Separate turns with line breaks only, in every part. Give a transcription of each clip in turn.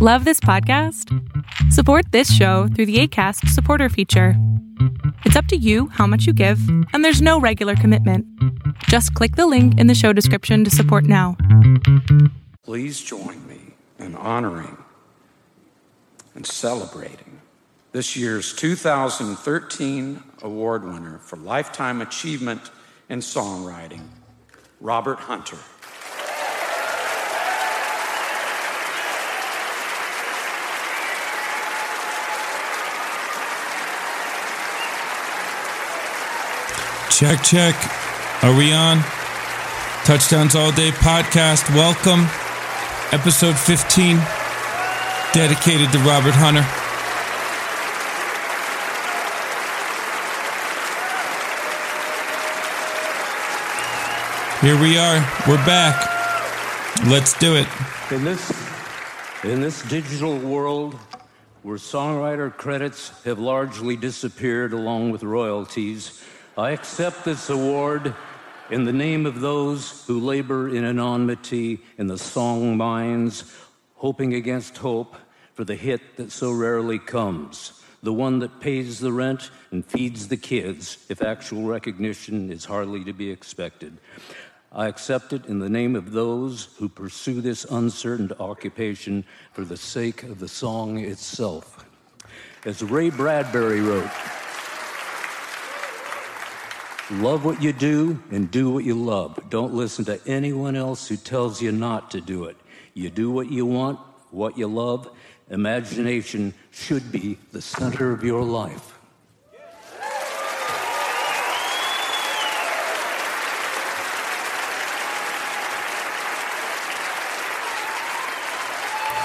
Love this podcast? Support this show through the ACAST supporter feature. It's up to you how much you give, and there's no regular commitment. Just click the link in the show description to support now.
Please join me in honoring and celebrating this year's 2013 award winner for Lifetime Achievement in Songwriting, Robert Hunter.
Check, check. Are we on? Touchdowns All Day podcast. Welcome. Episode 15, dedicated to Robert Hunter. Here we are. We're back. Let's do it.
In this, in this digital world where songwriter credits have largely disappeared along with royalties, I accept this award in the name of those who labor in anonymity in the song mines, hoping against hope for the hit that so rarely comes, the one that pays the rent and feeds the kids if actual recognition is hardly to be expected. I accept it in the name of those who pursue this uncertain occupation for the sake of the song itself. As Ray Bradbury wrote, Love what you do and do what you love. Don't listen to anyone else who tells you not to do it. You do what you want, what you love. Imagination should be the center of your life.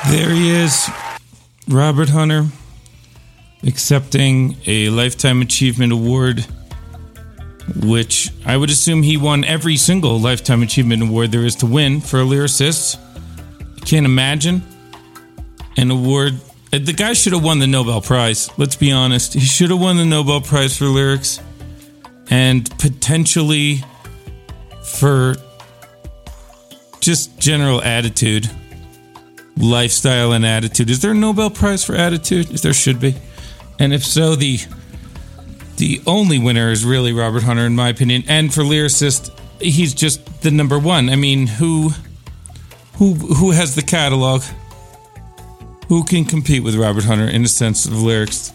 There he is, Robert Hunter, accepting a Lifetime Achievement Award, which I would assume he won every single Lifetime Achievement Award there is to win for a lyricist. I can't imagine an award. uh, The guy should have won the Nobel Prize. Let's be honest. He should have won the Nobel Prize for lyrics and potentially for just general attitude lifestyle and attitude. Is there a Nobel Prize for attitude? There should be. And if so, the the only winner is really Robert Hunter, in my opinion. And for lyricist, he's just the number one. I mean, who who who has the catalog? Who can compete with Robert Hunter in a sense of lyrics?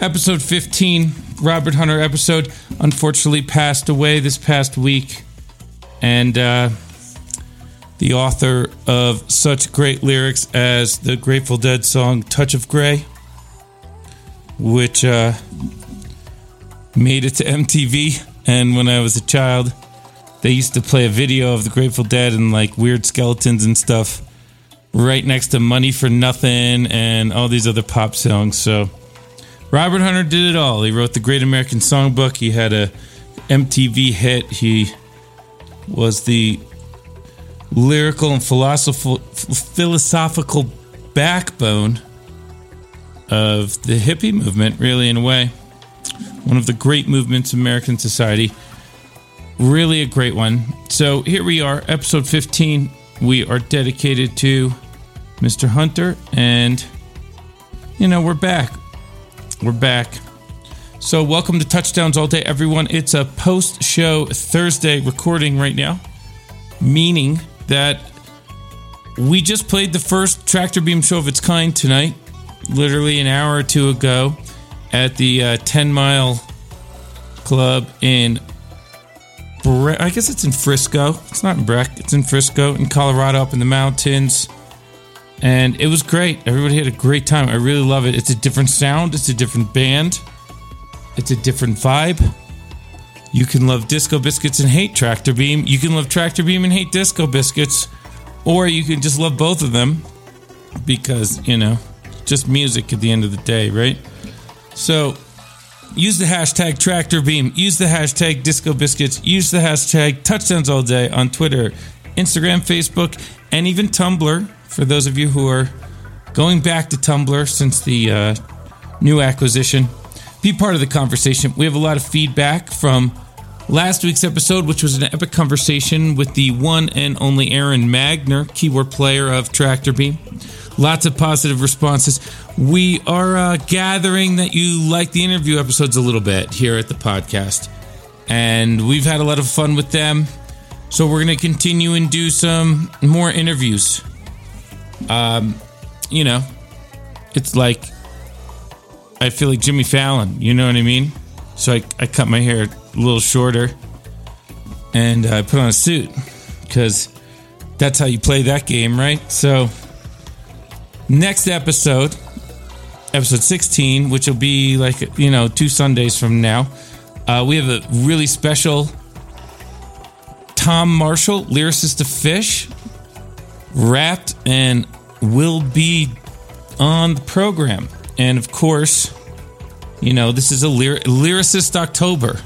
Episode 15, Robert Hunter episode, unfortunately passed away this past week. And uh the author of such great lyrics as the Grateful Dead song Touch of Grey, which uh, made it to MTV. And when I was a child, they used to play a video of the Grateful Dead and like weird skeletons and stuff right next to Money for Nothing and all these other pop songs. So Robert Hunter did it all. He wrote the Great American Songbook. He had a MTV hit. He was the lyrical and philosophical philosophical backbone of the hippie movement, really, in a way. One of the great movements in American society. Really a great one. So here we are, episode 15. We are dedicated to Mr. Hunter, and, you know, we're back. We're back. So, welcome to Touchdowns All Day, everyone. It's a post show Thursday recording right now, meaning that we just played the first tractor beam show of its kind tonight, literally an hour or two ago, at the uh, 10 Mile Club in. Bre- I guess it's in Frisco. It's not in Breck. It's in Frisco, in Colorado, up in the mountains. And it was great. Everybody had a great time. I really love it. It's a different sound. It's a different band. It's a different vibe. You can love Disco Biscuits and hate Tractor Beam. You can love Tractor Beam and hate Disco Biscuits. Or you can just love both of them because, you know, just music at the end of the day, right? So use the hashtag Tractor Beam, use the hashtag Disco Biscuits, use the hashtag Touchdowns All Day on Twitter, Instagram, Facebook, and even Tumblr for those of you who are going back to Tumblr since the uh, new acquisition. Be part of the conversation. We have a lot of feedback from last week's episode, which was an epic conversation with the one and only Aron Magner, keyboard player of Tractor Beam. Lots of positive responses. We are uh, gathering that you like the interview episodes a little bit here at the podcast. And we've had a lot of fun with them. So we're going to continue and do some more interviews. Um, you know, it's like I feel like Jimmy Fallon. You know what I mean? So I, I cut my hair a little shorter and I put on a suit because that's how you play that game, right? So next episode, episode 16, which will be like, you know, two Sundays from now, uh, we have a really special Tom Marshall, lyricist of Phish, wrapped and will be on the program. And of course, you know, this is a lyr- lyricist October.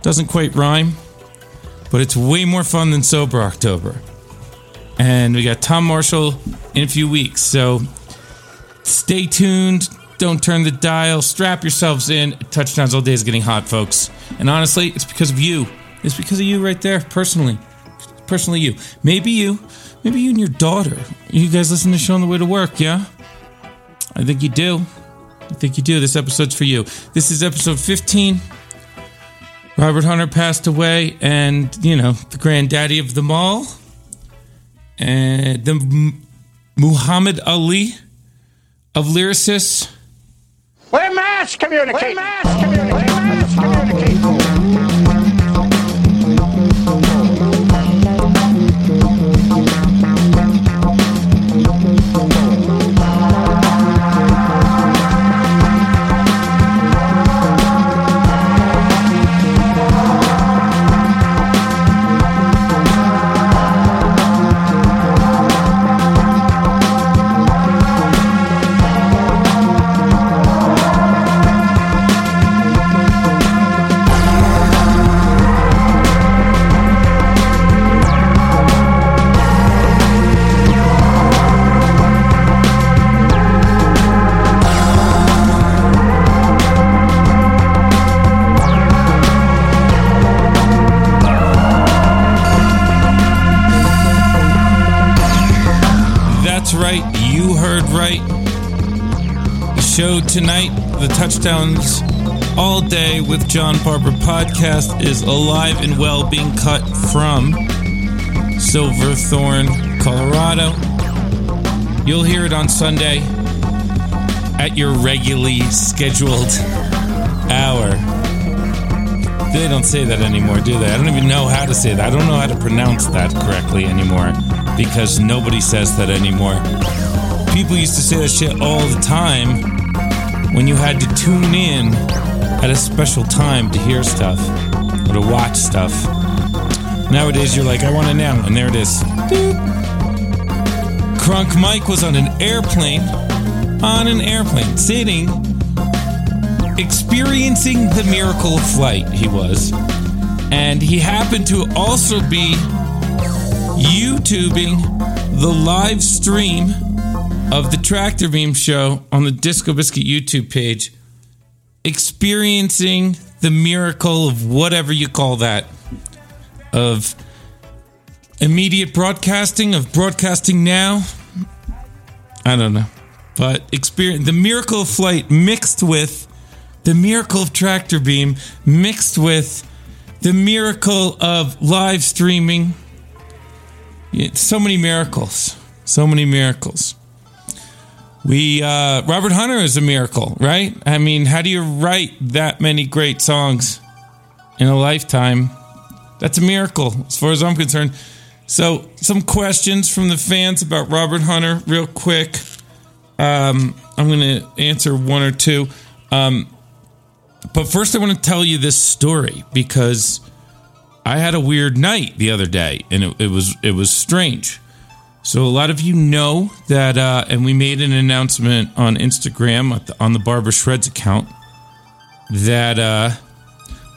Doesn't quite rhyme, but it's way more fun than Sober October. And we got Tom Marshall in a few weeks. So stay tuned. Don't turn the dial. Strap yourselves in. Touchdowns all day is getting hot, folks. And honestly, it's because of you. It's because of you right there, personally. Personally, you. Maybe you. Maybe you and your daughter. You guys listen to the show on the way to work, yeah? I think you do. I think you do. This episode's for you. This is episode 15. Robert Hunter passed away, and, you know, the granddaddy of them all. And the Muhammad Ali of lyricists.
We're mass communicating. We're mass communicating. We're mass communicating.
Touchdowns All Day with Jon Barber podcast is alive and well being cut from Silverthorne, Colorado. You'll hear it on Sunday at your regularly scheduled hour. They don't say that anymore, do they? I don't even know how to say that. I don't know how to pronounce that correctly anymore because nobody says that anymore. People used to say that shit all the time when you had to tune in at a special time to hear stuff or to watch stuff. Nowadays, you're like, I want it now, and there it is. Crunk Mike was on an airplane, on an airplane, sitting experiencing the miracle of flight, he was. And he happened to also be YouTubing the live stream of the Tractor Beam show on the Disco Biscuit YouTube page, experiencing the miracle of whatever you call that, of immediate broadcasting, of broadcasting now. I don't know. But experience the miracle of flight mixed with the miracle of tractor beam mixed with the miracle of live streaming. So many miracles. So many miracles. We uh Robert Hunter is a miracle, right? I mean, how do you write that many great songs in a lifetime? That's a miracle as far as I'm concerned. So, some questions from the fans about Robert Hunter real quick. Um I'm going to answer one or two. Um but first, I want to tell you this story because I had a weird night the other day, and it, it was it was strange. So a lot of you know that, uh, and we made an announcement on Instagram the, on the Barber Shreds account that uh,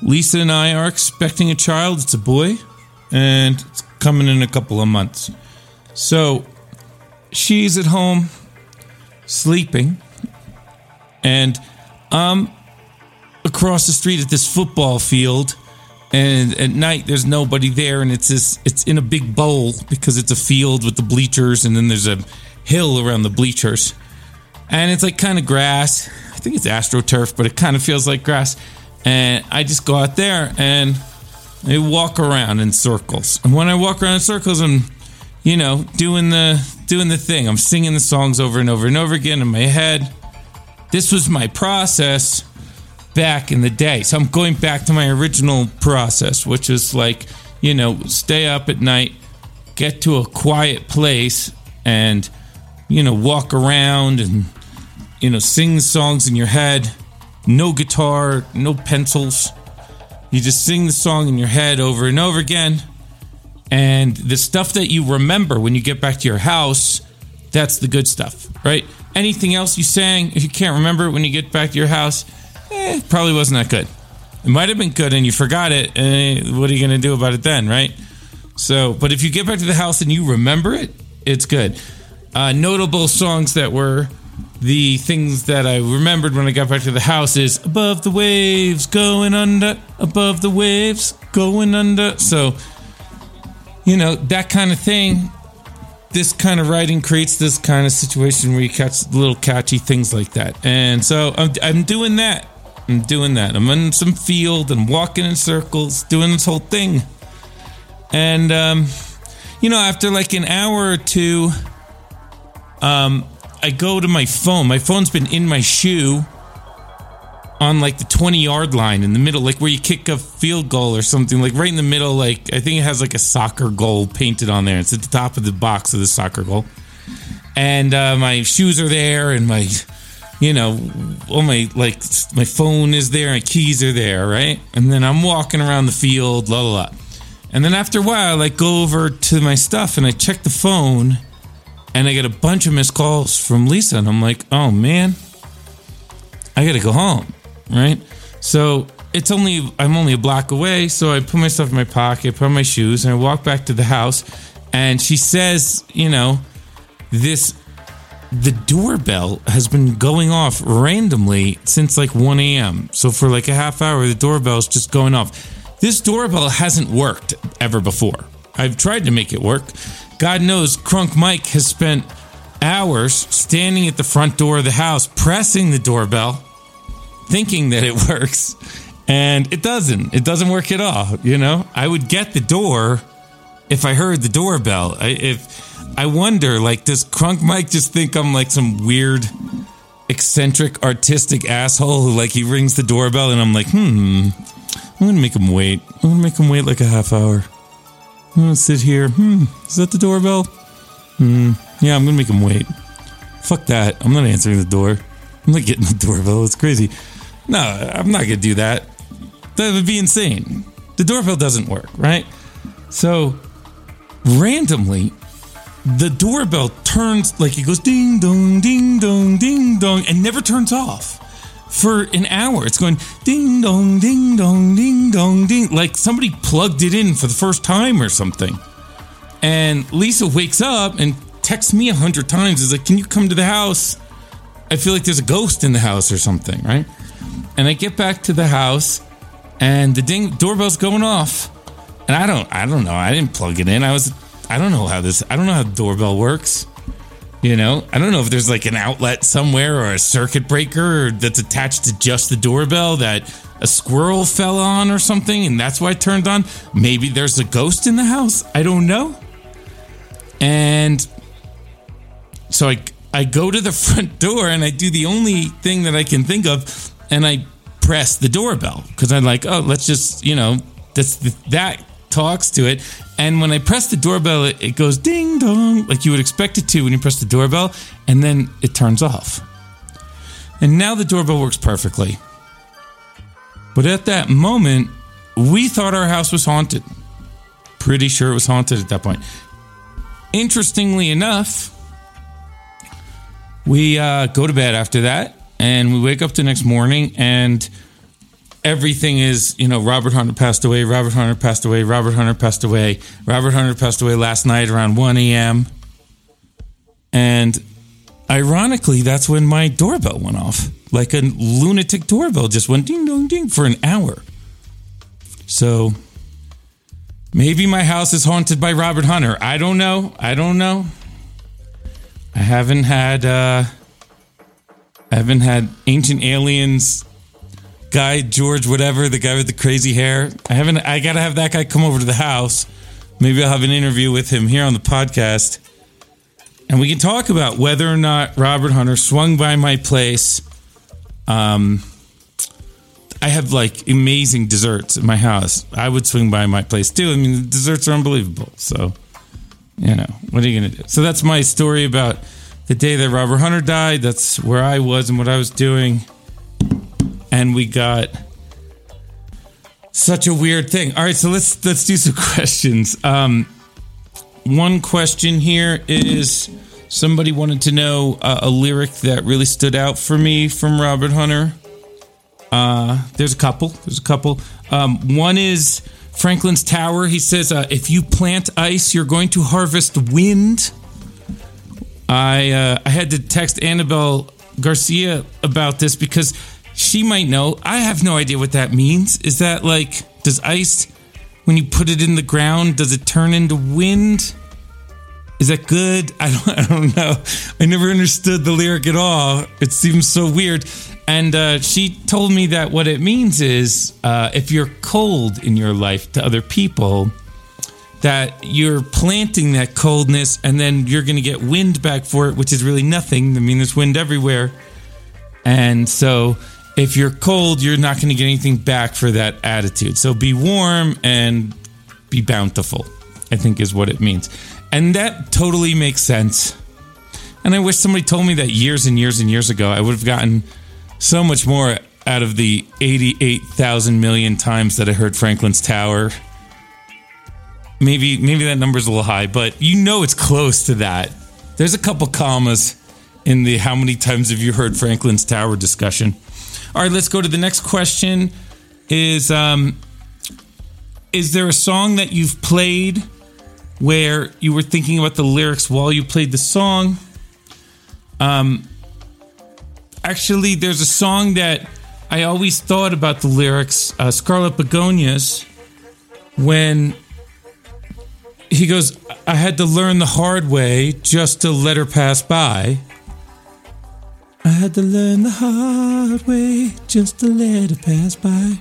Lisa and I are expecting a child. It's a boy, and it's coming in a couple of months. So she's at home sleeping, and I'm across the street at this football field, and at night there's nobody there, and it's this it's in a big bowl because it's a field with the bleachers, and then there's a hill around the bleachers, and it's like kind of grass. I think it's astroturf, but it kind of feels like grass. And I just go out there and I walk around in circles. And when I walk around in circles, I'm, you know, doing the doing the thing. I'm singing the songs over and over and over again in my head. This was my process back in the day. So I'm going back to my original process, which is like, you know, stay up at night, get to a quiet place, and, you know, walk around and, you know, sing songs in your head. No guitar, no pencils. You just sing the song in your head over and over again. And the stuff that you remember when you get back to your house, that's the good stuff, right? Anything else you sang, if you can't remember it when you get back to your house, eh, probably wasn't that good. It might have been good and you forgot it. Eh, what are you going to do about it then, right? So, but if you get back to the house and you remember it, it's good. Uh, notable songs that were the things that I remembered when I got back to the house is above the waves, going under, above the waves, going under. So, you know, that kind of thing. This kind of writing creates this kind of situation where you catch little catchy things like that. And so I'm, I'm doing that. I'm doing that. I'm in some field and walking in circles, doing this whole thing. And, um, you know, after like an hour or two, um, I go to my phone. My phone's been in my shoe on like the 20 yard line in the middle, like where you kick a field goal or something, like right in the middle. Like I think it has like a soccer goal painted on there. It's at the top of the box of the soccer goal. And uh, my shoes are there, and my, you know, all my like my phone is there, my keys are there, right? And then I'm walking around the field, la la la. And then after a while, I go over to my stuff and I check the phone and I get a bunch of missed calls from Lisa, and I'm like, oh man, I gotta go home, right? So it's only I'm only a block away, so I put my stuff in my pocket, put on my shoes, and I walk back to the house, and she says, you know, this the doorbell has been going off randomly since like 1 a.m. So for like a half hour, the doorbell's just going off. This doorbell hasn't worked ever before. I've tried to make it work. God knows Crunk Mike has spent hours standing at the front door of the house, pressing the doorbell, thinking that it works. And it doesn't. It doesn't work at all. You know, I would get the door if I heard the doorbell. I, if I wonder, like, does Crunk Mike just think I'm like some weird, eccentric, artistic asshole who, like, he rings the doorbell and I'm like, hmm, I'm gonna make him wait. I'm gonna make him wait like a half hour. I'm gonna sit here. Hmm, is that the doorbell? Hmm, yeah, I'm gonna make him wait. Fuck that. I'm not answering the door. I'm not getting the doorbell. It's crazy. No, I'm not gonna do that. That would be insane. The doorbell doesn't work, right? So, randomly, the doorbell turns like it goes ding dong, ding dong, ding dong, and never turns off for an hour. It's going ding dong, ding dong, ding dong, ding. Like somebody plugged it in for the first time or something. And Lisa wakes up and texts me a hundred times. Is like, can you come to the house? I feel like there's a ghost in the house or something, right? And I get back to the house and the ding doorbell's going off. And I don't I don't know. I didn't plug it in. I was I don't know how this I don't know how the doorbell works. You know, I don't know if there's like an outlet somewhere or a circuit breaker that's attached to just the doorbell that a squirrel fell on or something and that's why it turned on. Maybe there's a ghost in the house. I don't know. And so I I go to the front door and I do the only thing that I can think of and I press the doorbell because I'm like, oh, let's just, you know, that talks to it. And when I press the doorbell, it, it goes ding dong, like you would expect it to when you press the doorbell, and then it turns off. And now the doorbell works perfectly. But at that moment, we thought our house was haunted. Pretty sure it was haunted at that point. Interestingly enough, we uh, go to bed after that, and we wake up the next morning, and everything is, you know, Robert Hunter passed away, Robert Hunter passed away, Robert Hunter passed away, Robert Hunter passed away last night around 1 a.m. And ironically, that's when my doorbell went off. Like a lunatic doorbell just went ding dong ding for an hour. So Maybe my house is haunted by Robert Hunter. I don't know. I don't know. I haven't had uh I haven't had ancient aliens guy George whatever, the guy with the crazy hair. I haven't I got to have that guy come over to the house. Maybe I'll have an interview with him here on the podcast. And we can talk about whether or not Robert Hunter swung by my place. Um I have like amazing desserts in my house. I would swing by my place too. I mean, the desserts are unbelievable. So, you know, what are you to do? So that's my story about the day that Robert Hunter died. That's where I was and what I was doing. And we got such a weird thing. All right, so let's let's do some questions. Um, one question here is somebody wanted to know uh, a lyric that really stood out for me from Robert Hunter. Uh, there's a couple. There's a couple. Um, one is Franklin's Tower. He says, uh, "If you plant ice, you're going to harvest wind." I uh, I had to text Annabelle Garcia about this because she might know. I have no idea what that means. Is that like does ice when you put it in the ground does it turn into wind? Is that good? I don't I don't know. I never understood the lyric at all. It seems so weird. And uh, she told me that what it means is uh, if you're cold in your life to other people, that you're planting that coldness and then you're going to get wind back for it, which is really nothing. I mean, there's wind everywhere. And so if you're cold, you're not going to get anything back for that attitude. So be warm and be bountiful, I think is what it means. And that totally makes sense. And I wish somebody told me that years and years and years ago. I would have gotten so much more out of the 88,000 million times that I heard Franklin's Tower. Maybe maybe that number's a little high, but you know it's close to that. There's a couple commas in the how many times have you heard Franklin's Tower discussion. All right, let's go to the next question is um is there a song that you've played where you were thinking about the lyrics while you played the song? Um actually, there's a song that I always thought about the lyrics, uh, Scarlet Begonias, when he goes, I had to learn the hard way just to let her pass by. I had to learn the hard way just to let it pass by.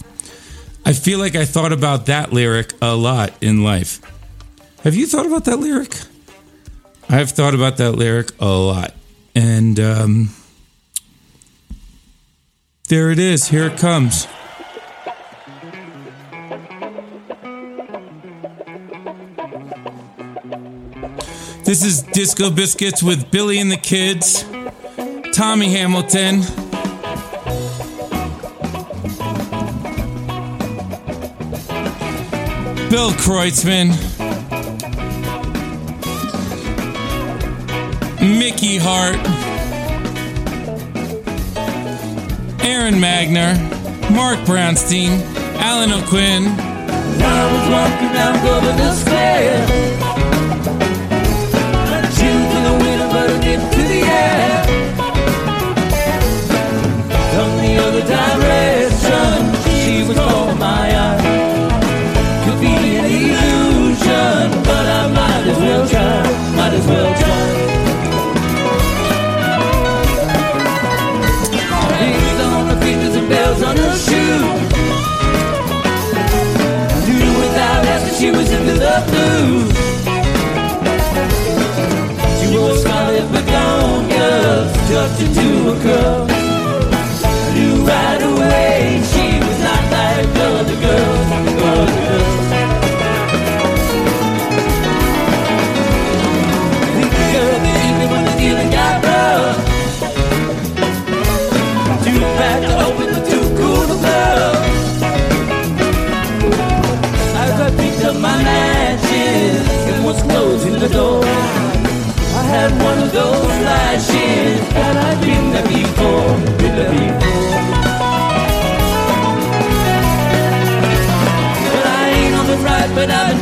I feel like I thought about that lyric a lot in life. Have you thought about that lyric? I've thought about that lyric a lot. And, um, there it is. Here it comes. This is Disco Biscuits with Billy and the Kids, Tommy Hamilton. Bill Kreutzmann, Mickey Hart. Aron Magner, Marc Brownstein, Allen Aucoin.
I was walking down Square.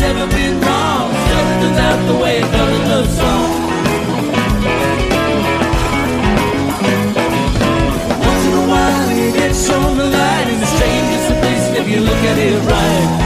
never been wrong. Just turns out the way it does in the song. Once in a while, it gets shown the light, and the strangest of the if you look at it right.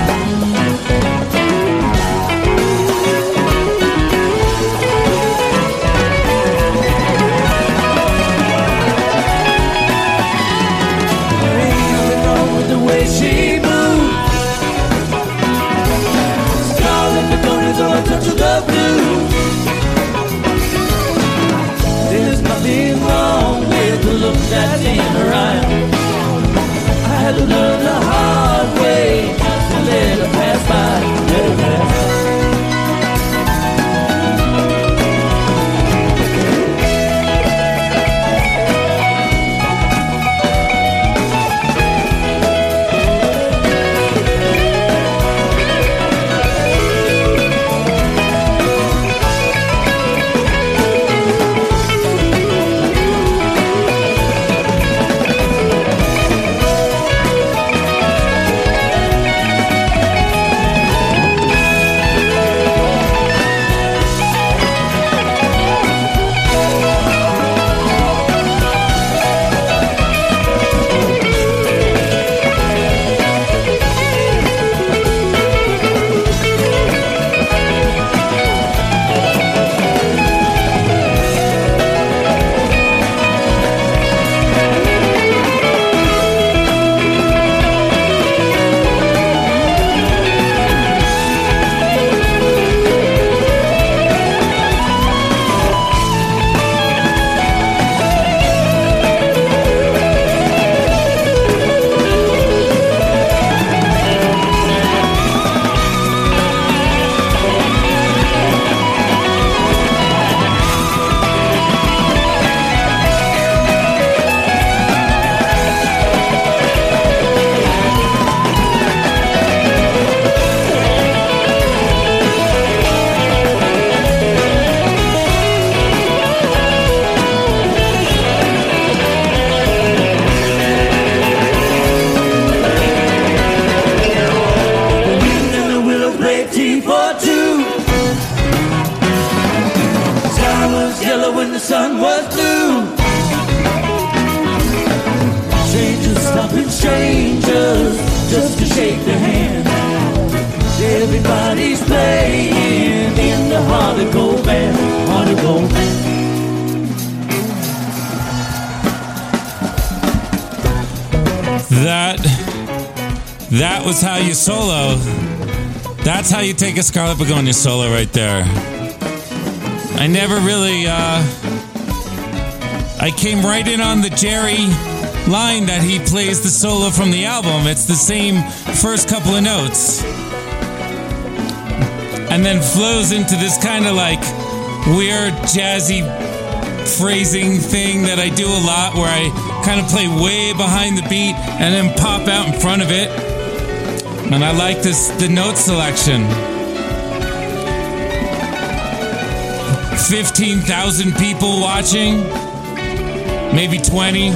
A Begonia solo right there. I never really uh I came right in on the Jerry line that he plays the solo from the album. It's the same first couple of notes. And then flows into this kind of like weird jazzy phrasing thing that I do a lot where I kind of play way behind the beat and then pop out in front of it. And I like this the note selection. 15,000 people watching, maybe 20.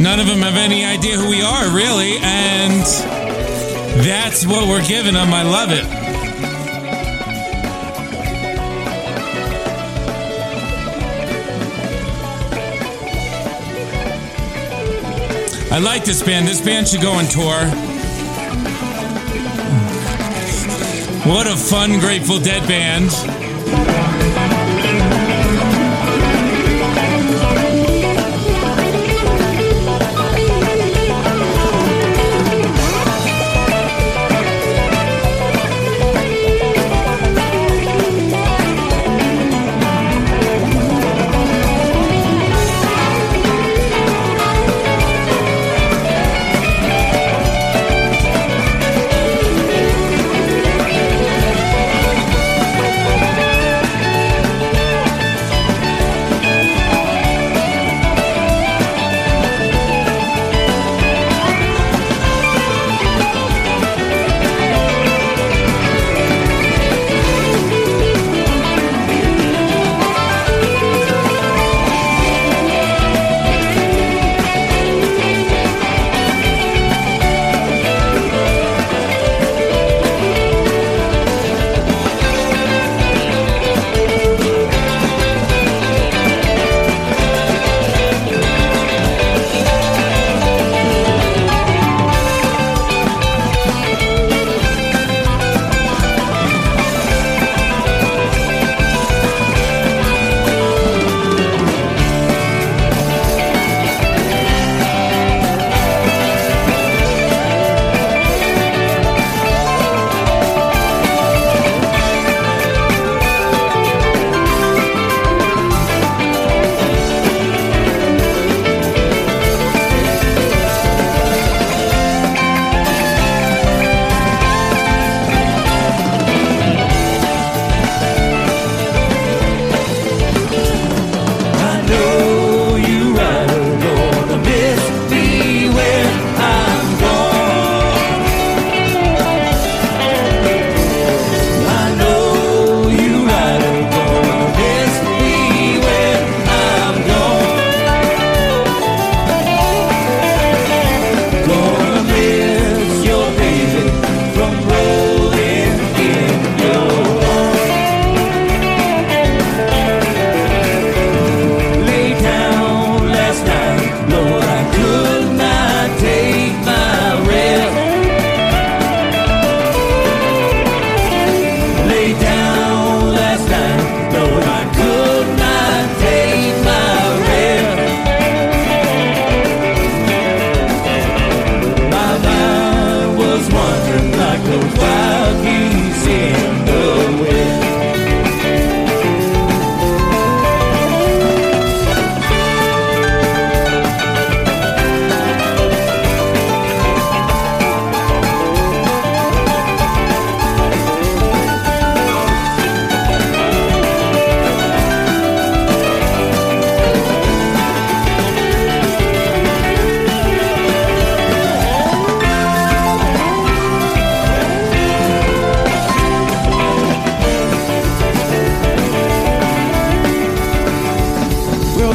None of them have any idea who we are, really, and that's what we're giving them. I love it. I like this band. This band should go on tour. What a fun Grateful Dead band.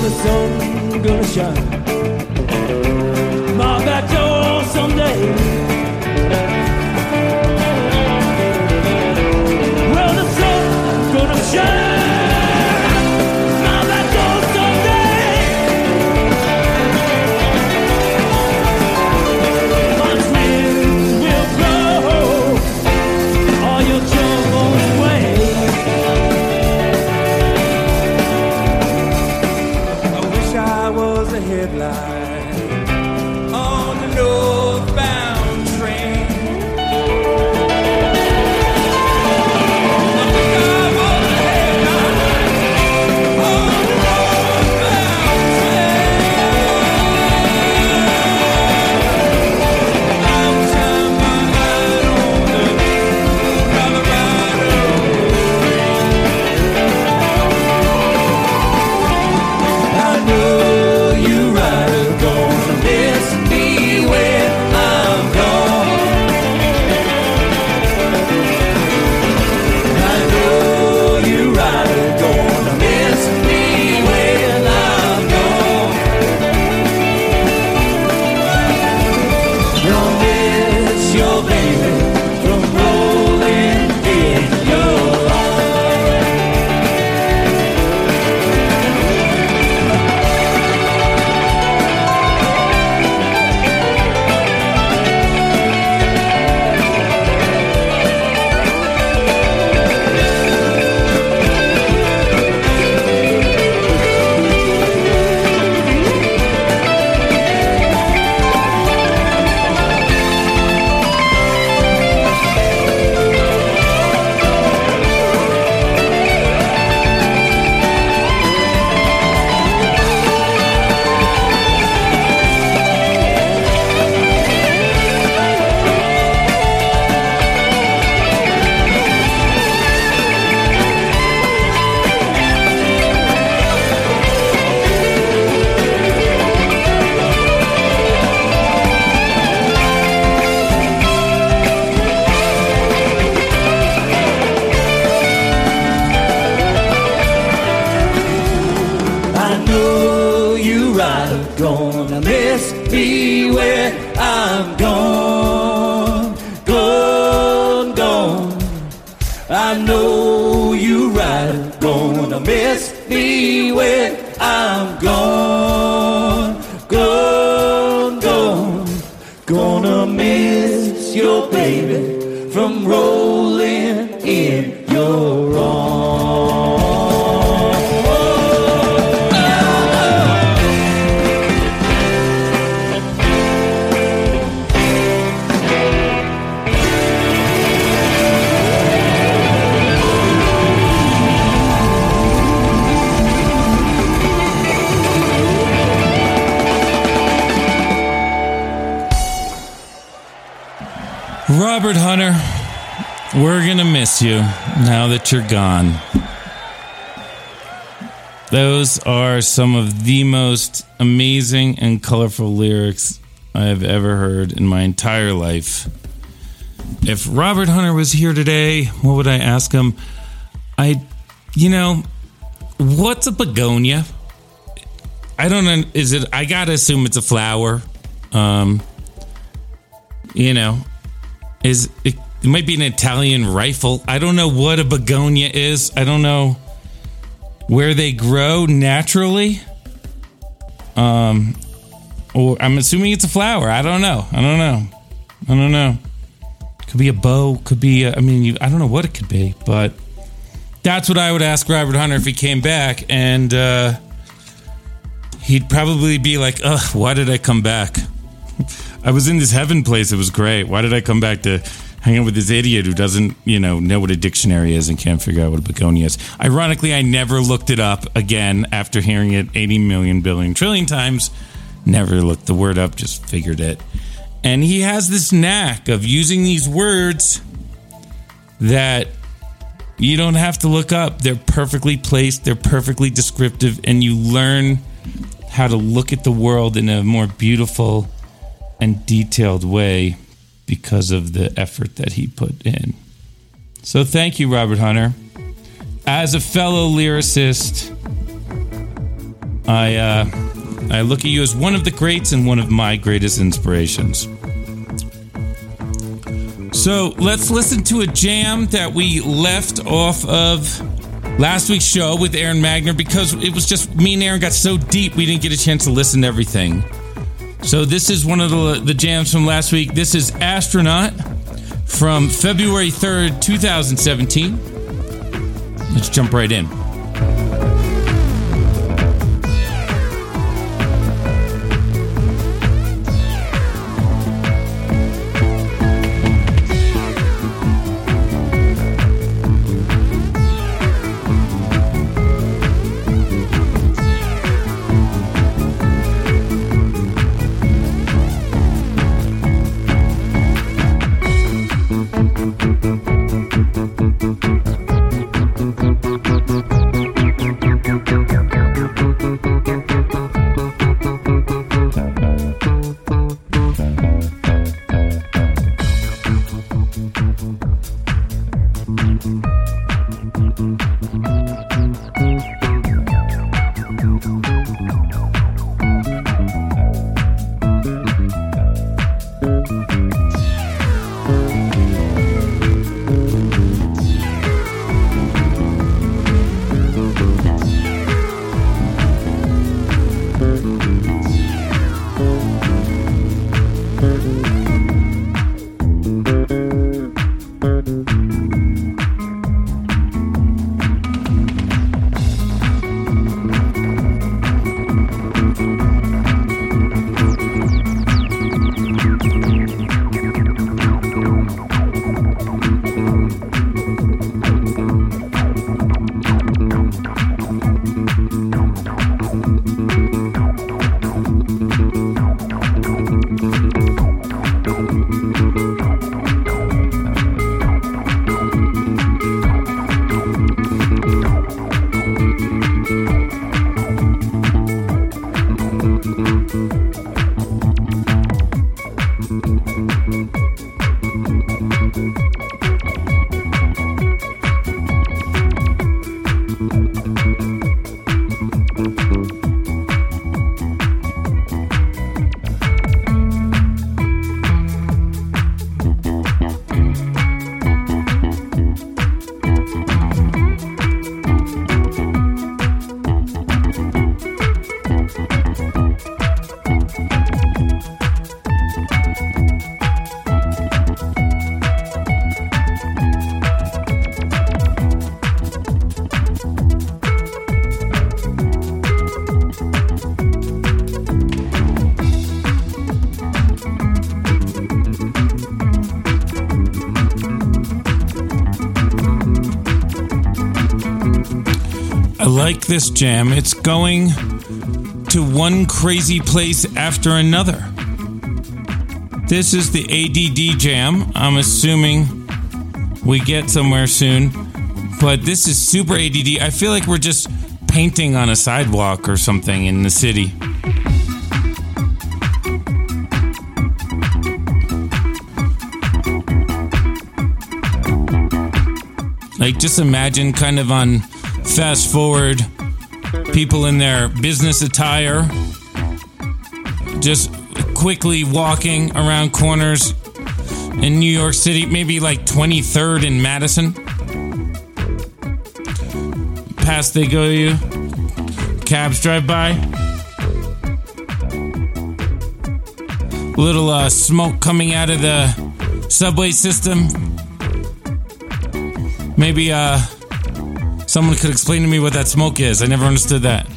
的灯光下 you're gone. Those are some of the most amazing and colorful lyrics I have ever heard in my entire life. If Robert Hunter was here today, what would I ask him? I, you know, what's a begonia? I don't know. Is it? I gotta assume it's a flower. Um, you know, is it, it might be an Italian rifle. I don't know what a begonia is. I don't know where they grow naturally. Um, or I'm assuming it's a flower. I don't know. I don't know. I don't know. Could be a bow. Could be. A, I mean, you, I don't know what it could be, but that's what I would ask Robert Hunter if he came back, and uh, he'd probably be like, "Ugh, why did I come back? I was in this heaven place. It was great. Why did I come back to hang out with this idiot who doesn't, you know, know what a dictionary is and can't figure out what a begonia is?" Ironically, I never looked it up again after hearing it 80 million billion trillion times. Never looked the word up, just figured it. And he has this knack of using these words that you don't have to look up. They're perfectly placed, they're perfectly descriptive, and you learn how to look at the world in a more beautiful and detailed way because of the effort that he put in. So thank you, Robert Hunter. As a fellow lyricist, I uh, I look at you as one of the greats and one of my greatest inspirations. So let's listen to a jam that we left off of last week's show with Aron Magner because it was just me and Aron got so deep we didn't get a chance to listen to everything. So this is one of the, the jams from last week. This is Astronaut from February 3rd, 2017. Let's jump right in. thank you like this jam. It's going to one crazy place after another. This is the ADD jam. I'm assuming we get somewhere soon, but this is super ADD. I feel like we're just painting on a sidewalk or something in the city. Like, just imagine kind of on fast forward people in their business attire just quickly walking around corners in New York City, maybe like 23rd and Madison. Past they go you, cabs drive by. Little uh, smoke coming out of the subway system. Maybe uh, someone could explain to me what that smoke is. I never understood that.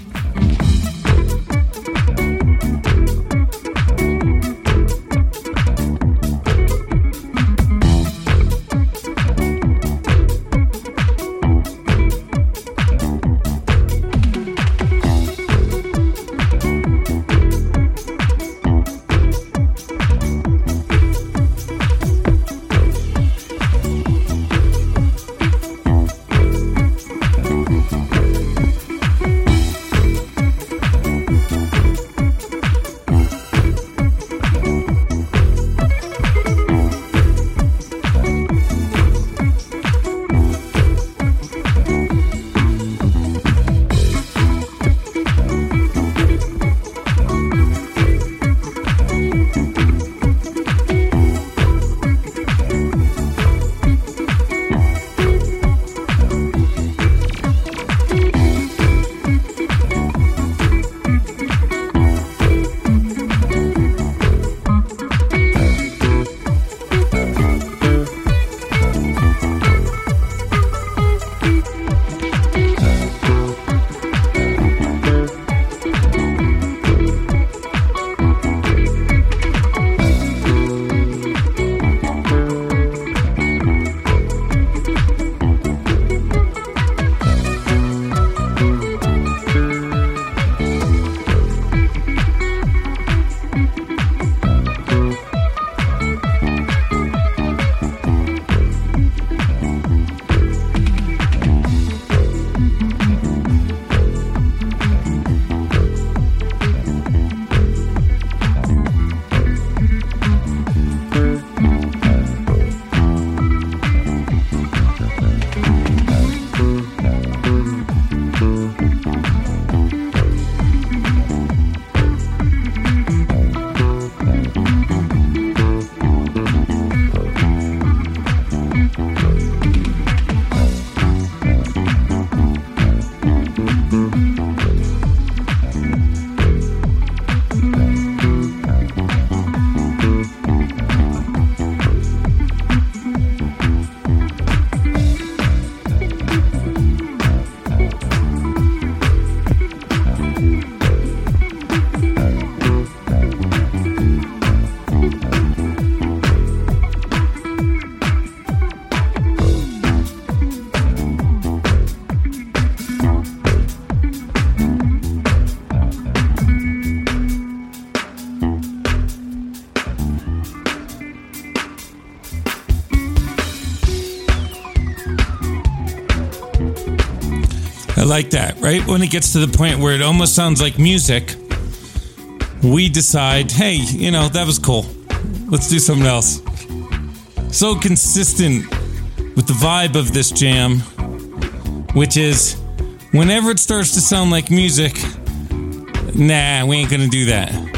Like that, right? When it gets to the point where it almost sounds like music, we decide, hey, you know, that was cool. Let's do something else. So consistent with the vibe of this jam, which is whenever it starts to sound like music, nah, we ain't gonna do that.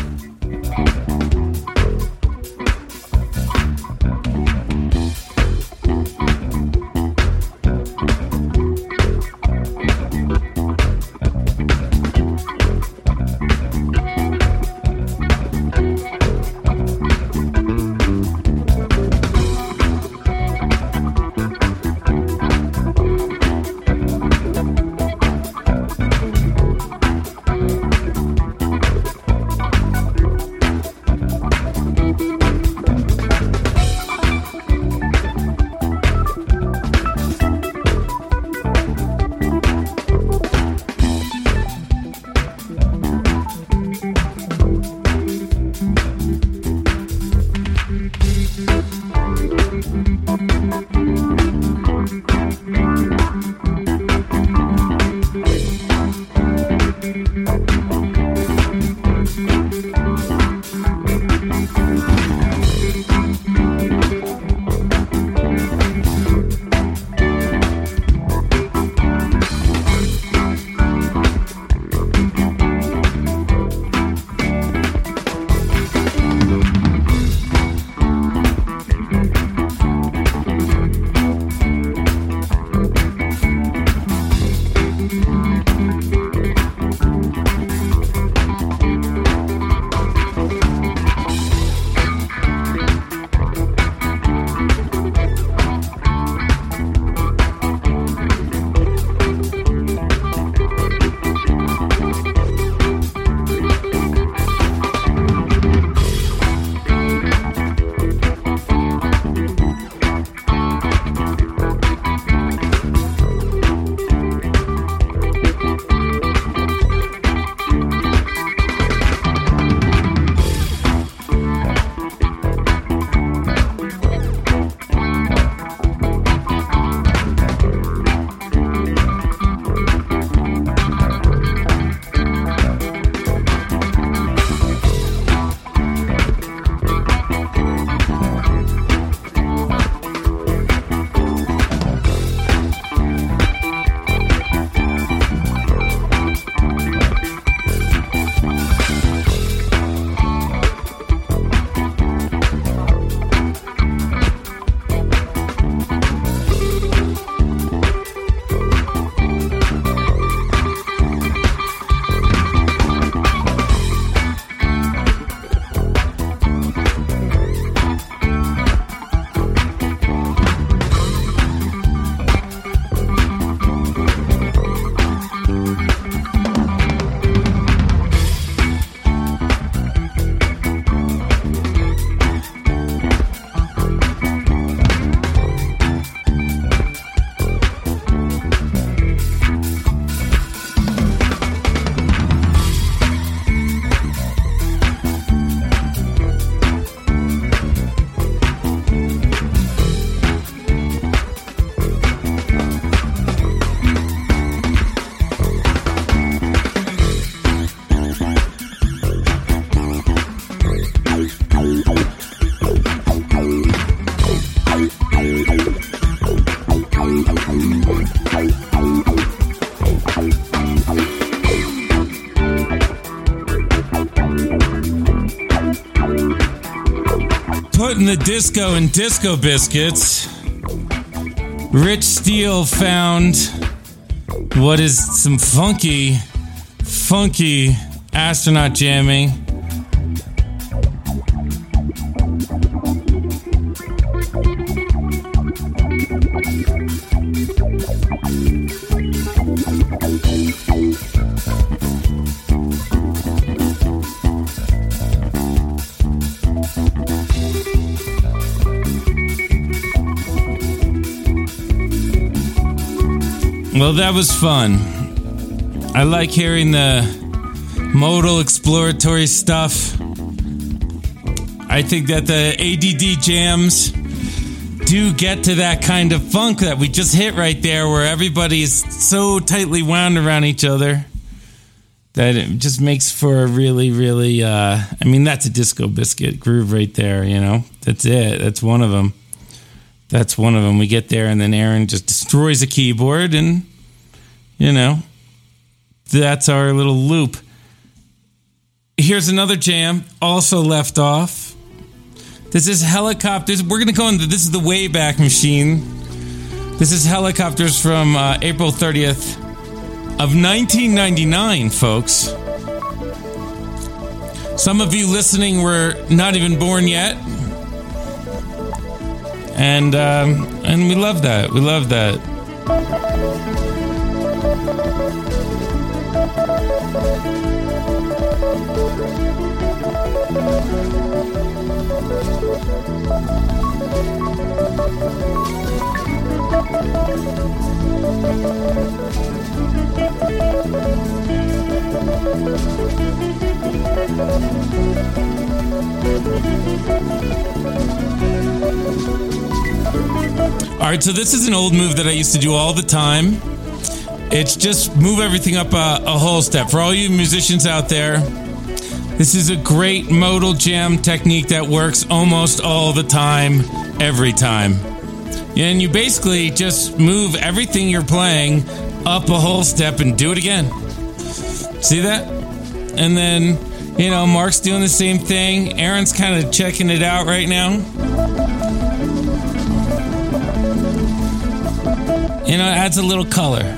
Putting the disco in disco biscuits. Rich Steele found what is some funky, funky astronaut jamming. Well, that was fun. I like hearing the modal exploratory stuff. I think that the ADD jams do get to that kind of funk that we just hit right there where everybody is so tightly wound around each other that it just makes for a really, really. Uh, I mean, that's a disco biscuit groove right there. You know, that's it. That's one of them. That's one of them. We get there, and then Aron just destroys a keyboard, and you know, that's our little loop. Here's another jam, also left off. This is helicopters. We're gonna go into this is the Wayback Machine. This is helicopters from uh, April 30th of 1999, folks. Some of you listening were not even born yet, and um, and we love that. We love that. All right, so this is an old move that I used to do all the time. It's just move everything up a, a whole step. For all you musicians out there, this is a great modal jam technique that works almost all the time, every time. And you basically just move everything you're playing up a whole step and do it again. See that? And then, you know, Marc's doing the same thing. Aron's kind of checking it out right now. You know, it adds a little color.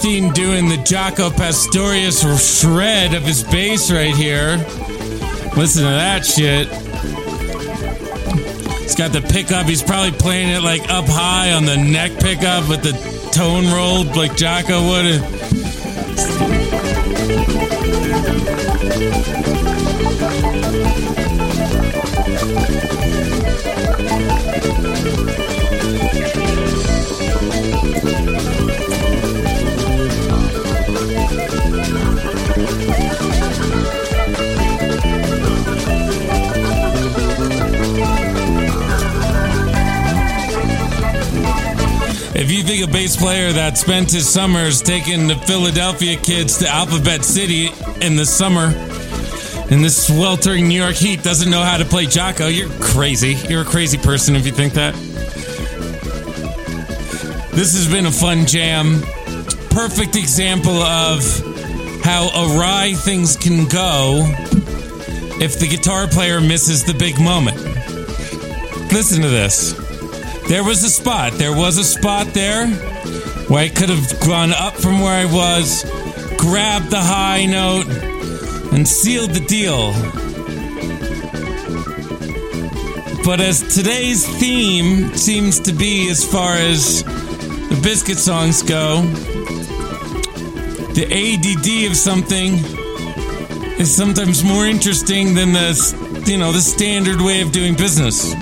Brownstein doing the Jaco Pastorius shred of his bass right here. Listen to that shit. He's got the pickup. He's probably playing it like up high on the neck pickup with the tone rolled like Jaco would. Bass player that spent his summers taking the Philadelphia kids to Alphabet City in the summer in this sweltering New York heat doesn't know how to play Jaco. you're crazy. You're a crazy person if you think that. This has been a fun jam. Perfect example of how awry things can go if the guitar player misses the big moment. Listen to this. There was a spot. There was a spot there where I could have gone up from where I was, grabbed the high note, and sealed the deal. But as today's theme seems to be, as far as the biscuit songs go, the ADD of something is sometimes more interesting than the you know the standard way of doing business.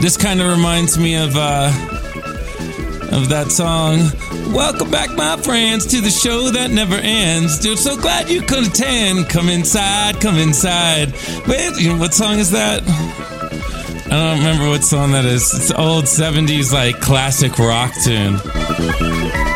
This kind of reminds me of uh, of that song. Welcome back, my friends, to the show that never ends. Dude, so glad you could attend. Come inside, come inside. Wait, what song is that? I don't remember what song that is. It's old 70s, like classic rock tune.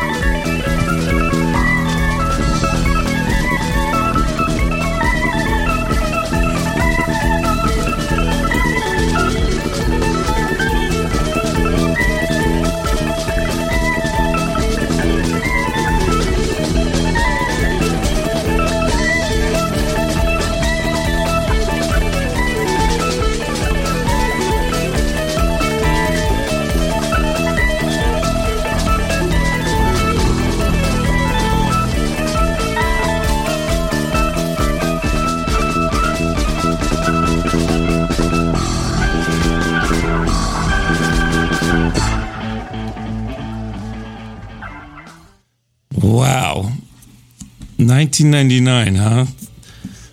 1999, huh?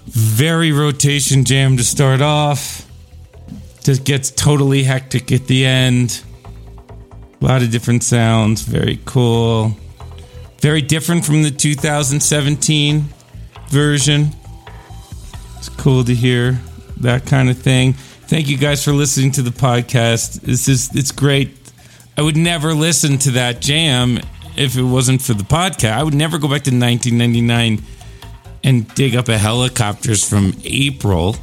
Very rotation jam to start off. Just gets totally hectic at the end. A lot of different sounds. Very cool. Very different from the 2017 version. It's cool to hear that kind of thing. Thank you guys for listening to the podcast. This is it's great. I would never listen to that jam if it wasn't for the podcast. I would never go back to 1999 and dig up a helicopters from April.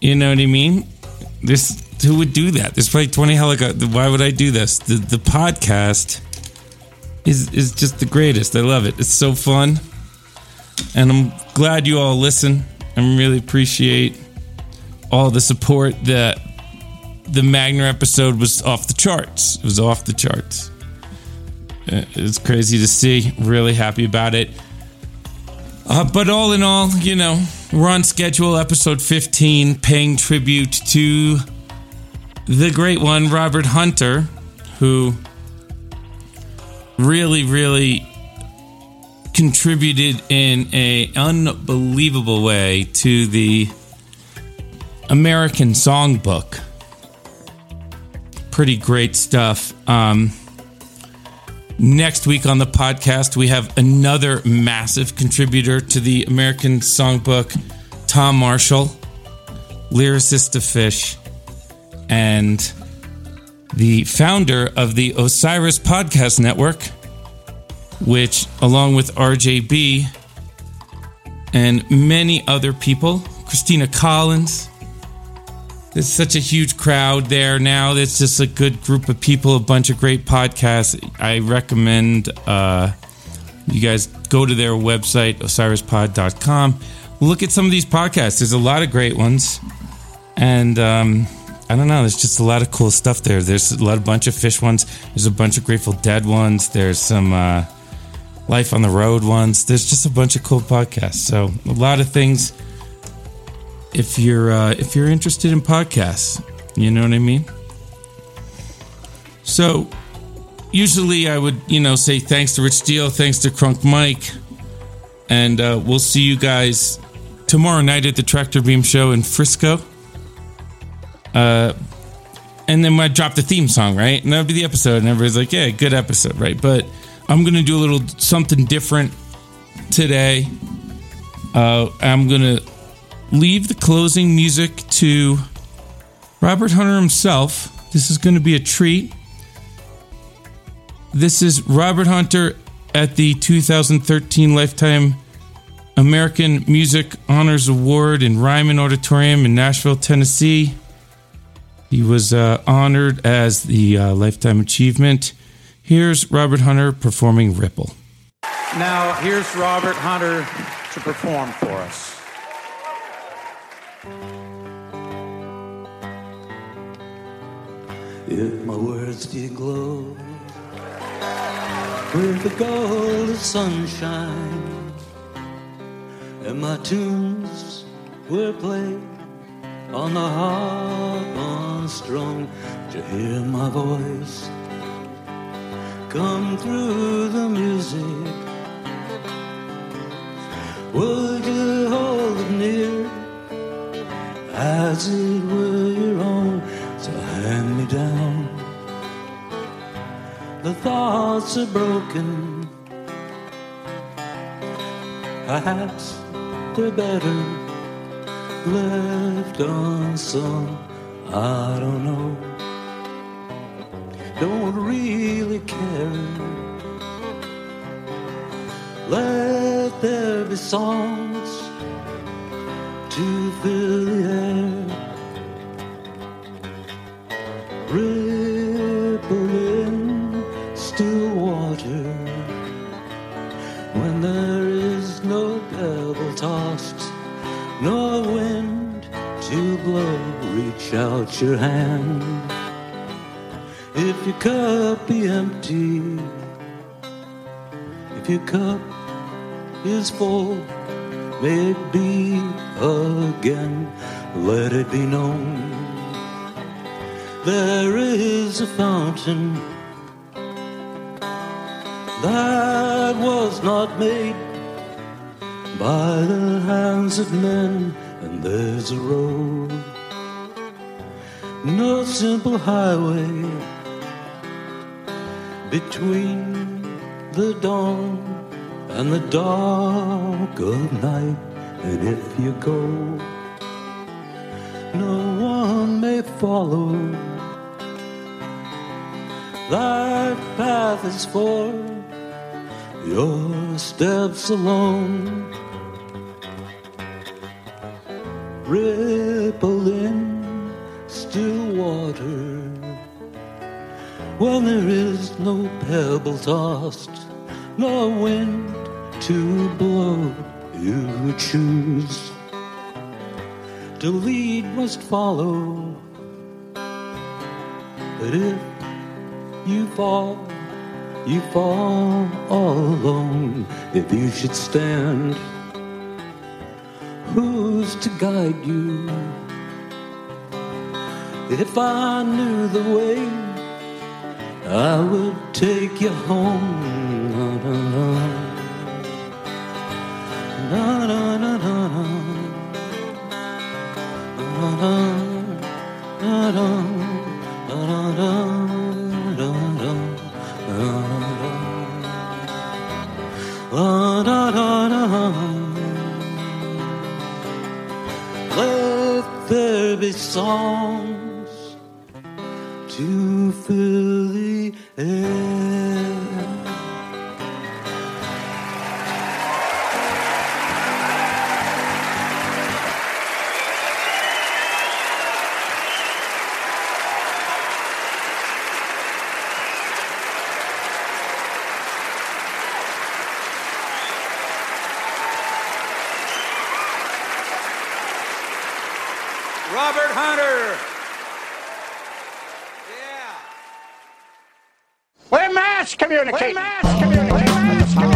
You know what I mean? This who would do that? There's probably 20 helicopters. Why would I do this? The the podcast is is just the greatest. I love it. It's so fun, and I'm glad you all listen. I really appreciate all the support that the Magner episode was off the charts. It was off the charts. Uh, It's crazy to see. Really happy about it. Uh, but all in all, you know, we're on schedule, episode 15, paying tribute to the great one, Robert Hunter, who really, really contributed in a unbelievable way to the American Songbook. Pretty great stuff. Um, next week on the podcast, we have another massive contributor to the American Songbook, Tom Marshall, lyricist of Phish, and the founder of the Osiris Podcast Network, which, along with RJB and many other people, Christina Collins, there's such a huge crowd there now. It's just a good group of people, a bunch of great podcasts. I recommend uh, you guys go to their website, osirispod.com. Look at some of these podcasts. There's a lot of great ones. And um, I don't know, there's just a lot of cool stuff there. There's a lot of bunch of Phish ones. There's a bunch of Grateful Dead ones. There's some uh, Life on the Road ones. There's just a bunch of cool podcasts. So a lot of things if you're uh, if you're interested in podcasts. You know what I mean? So usually I would you know say thanks to Rich Steele, thanks to Crunk Mike, and uh, we'll see you guys tomorrow night at the Tractor Beam Show in Frisco. Uh, and then I drop the theme song, right? And that'll be the episode, and everybody's like, "Yeah, good episode, right?" But I'm gonna do a little something different today. Uh, I'm gonna leave the closing music to Robert Hunter himself. This is going to be a treat. This is Robert Hunter at the 2013 Lifetime American Music Honors Award in Ryman Auditorium in Nashville, Tennessee. He was uh, honored as the uh, Lifetime Achievement. Here's Robert Hunter performing Ripple.
Now, here's Robert Hunter to perform for us.
If my words did glow with the gold of sunshine, and my tunes were played on the harp unstrung to hear my voice come through the music. Would you hold it near as it were your own? So hand me down. The thoughts are broken. Perhaps they're better left unsung. I don't know. Don't really care. Let there be songs to fill out your hand. If your cup be empty, if your cup is full, may it be again. Let it be known there is a fountain that was not made by the hands of men, and there's a road, no simple highway between the dawn and the dark of night. And if you go, no one may follow. That path is for your steps alone. Ripple in still water when there is no pebble tossed, no wind to blow. You choose to lead must follow. But if you fall, you fall all alone. If you should stand, who's to guide you? If I knew the way, I would take you home. Na, na, na, na, na. Na, na. Let there be song to fill the air.
Robert Hunter.
mass communication. We're mass communicate.